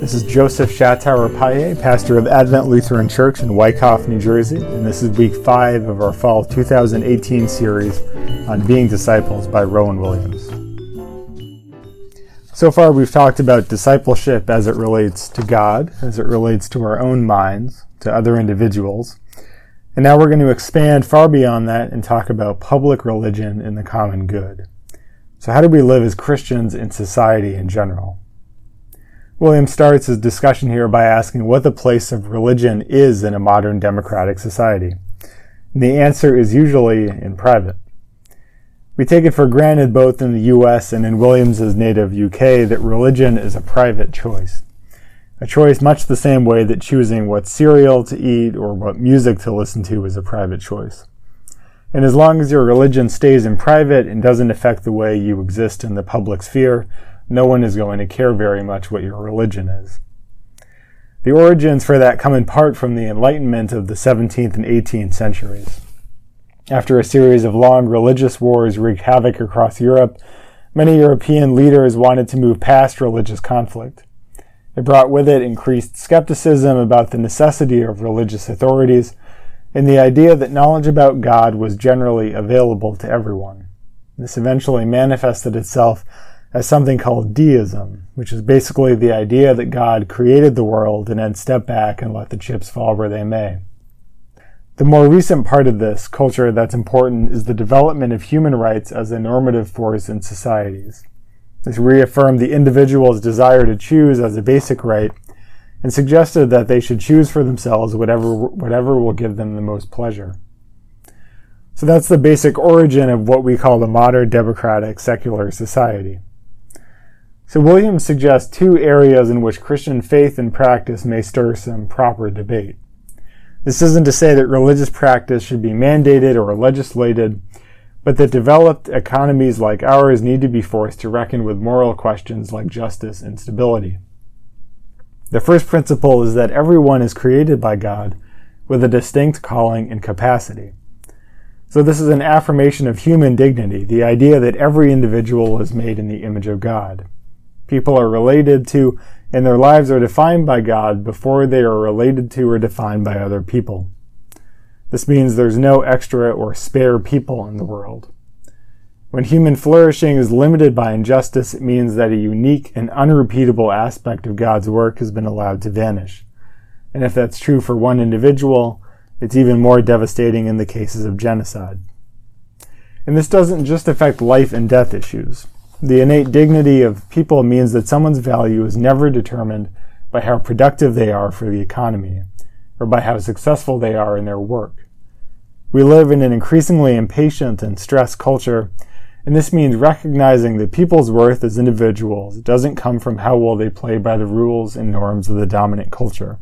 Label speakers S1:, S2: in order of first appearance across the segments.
S1: This is Joseph Shattower Paye, pastor of Advent Lutheran Church in Wyckoff, New Jersey, and this is week five of our fall 2018 series on being disciples by Rowan Williams. So far, we've talked about discipleship as it relates to God, as it relates to our own minds, to other individuals. And now we're going to expand far beyond that and talk about public religion and the common good. So, how do we live as Christians in society in general? William starts his discussion here by asking what the place of religion is in a modern democratic society. And the answer is usually in private. We take it for granted both in the US and in Williams's native UK that religion is a private choice. A choice much the same way that choosing what cereal to eat or what music to listen to is a private choice. And as long as your religion stays in private and doesn't affect the way you exist in the public sphere, no one is going to care very much what your religion is. The origins for that come in part from the Enlightenment of the 17th and 18th centuries. After a series of long religious wars wreaked havoc across Europe, many European leaders wanted to move past religious conflict. It brought with it increased skepticism about the necessity of religious authorities and the idea that knowledge about God was generally available to everyone. This eventually manifested itself as something called deism, which is basically the idea that God created the world and then stepped back and let the chips fall where they may. The more recent part of this culture that's important is the development of human rights as a normative force in societies. This reaffirmed the individual's desire to choose as a basic right and suggested that they should choose for themselves whatever, whatever will give them the most pleasure. So that's the basic origin of what we call the modern democratic secular society. So Williams suggests two areas in which Christian faith and practice may stir some proper debate. This isn't to say that religious practice should be mandated or legislated, but that developed economies like ours need to be forced to reckon with moral questions like justice and stability. The first principle is that everyone is created by God with a distinct calling and capacity. So this is an affirmation of human dignity, the idea that every individual is made in the image of God. People are related to and their lives are defined by God before they are related to or defined by other people. This means there's no extra or spare people in the world. When human flourishing is limited by injustice, it means that a unique and unrepeatable aspect of God's work has been allowed to vanish. And if that's true for one individual, it's even more devastating in the cases of genocide. And this doesn't just affect life and death issues. The innate dignity of people means that someone's value is never determined by how productive they are for the economy or by how successful they are in their work. We live in an increasingly impatient and stressed culture, and this means recognizing that people's worth as individuals doesn't come from how well they play by the rules and norms of the dominant culture.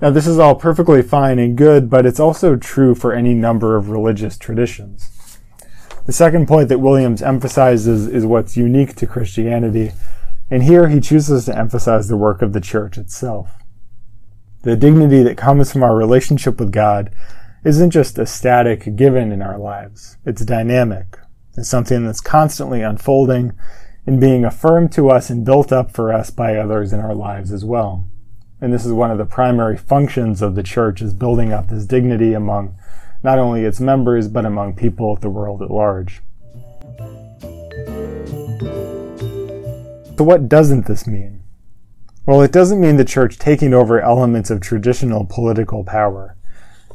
S1: Now, this is all perfectly fine and good, but it's also true for any number of religious traditions. The second point that Williams emphasizes is what's unique to Christianity, and here he chooses to emphasize the work of the church itself. The dignity that comes from our relationship with God isn't just a static given in our lives. It's dynamic. It's something that's constantly unfolding and being affirmed to us and built up for us by others in our lives as well. And this is one of the primary functions of the church is building up this dignity among not only its members, but among people of the world at large. So, what doesn't this mean? Well, it doesn't mean the church taking over elements of traditional political power.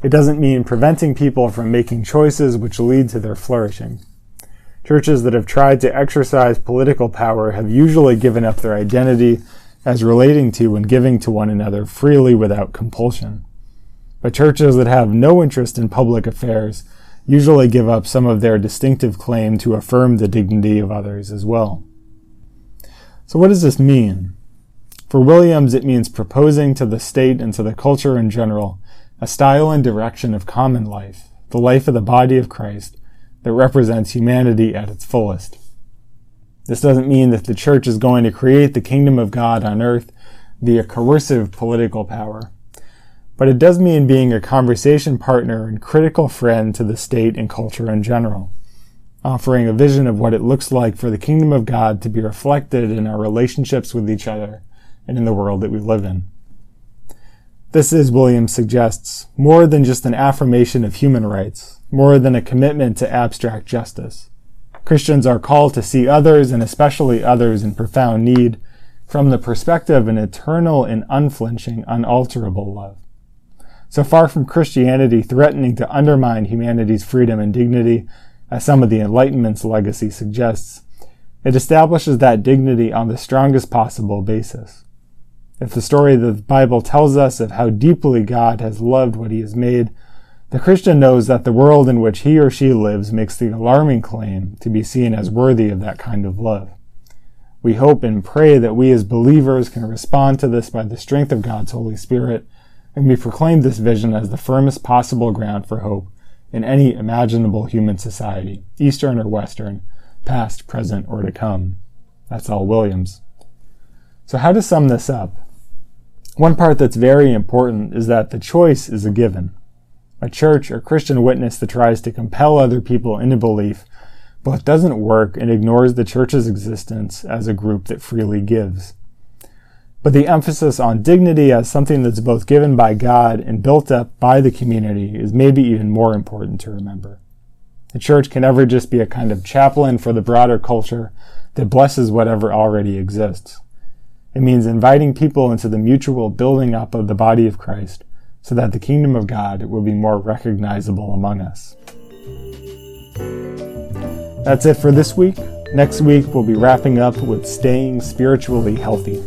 S1: It doesn't mean preventing people from making choices which lead to their flourishing. Churches that have tried to exercise political power have usually given up their identity as relating to and giving to one another freely without compulsion. But churches that have no interest in public affairs usually give up some of their distinctive claim to affirm the dignity of others as well. So, what does this mean? For Williams, it means proposing to the state and to the culture in general a style and direction of common life, the life of the body of Christ, that represents humanity at its fullest. This doesn't mean that the church is going to create the kingdom of God on earth via coercive political power but it does mean being a conversation partner and critical friend to the state and culture in general, offering a vision of what it looks like for the kingdom of God to be reflected in our relationships with each other and in the world that we live in. This is, Williams suggests, more than just an affirmation of human rights, more than a commitment to abstract justice. Christians are called to see others, and especially others in profound need, from the perspective of an eternal and unflinching, unalterable love. So far from Christianity threatening to undermine humanity's freedom and dignity, as some of the Enlightenment's legacy suggests, it establishes that dignity on the strongest possible basis. If the story of the Bible tells us of how deeply God has loved what he has made, the Christian knows that the world in which he or she lives makes the alarming claim to be seen as worthy of that kind of love. We hope and pray that we as believers can respond to this by the strength of God's Holy Spirit, and we proclaim this vision as the firmest possible ground for hope in any imaginable human society, Eastern or Western, past, present, or to come. That's all Williams. So how to sum this up? One part that's very important is that the choice is a given. A church or Christian witness that tries to compel other people into belief both doesn't work and ignores the church's existence as a group that freely gives. But the emphasis on dignity as something that's both given by God and built up by the community is maybe even more important to remember. The church can never just be a kind of chaplain for the broader culture that blesses whatever already exists. It means inviting people into the mutual building up of the body of Christ so that the kingdom of God will be more recognizable among us. That's it for this week. Next week, we'll be wrapping up with staying spiritually healthy.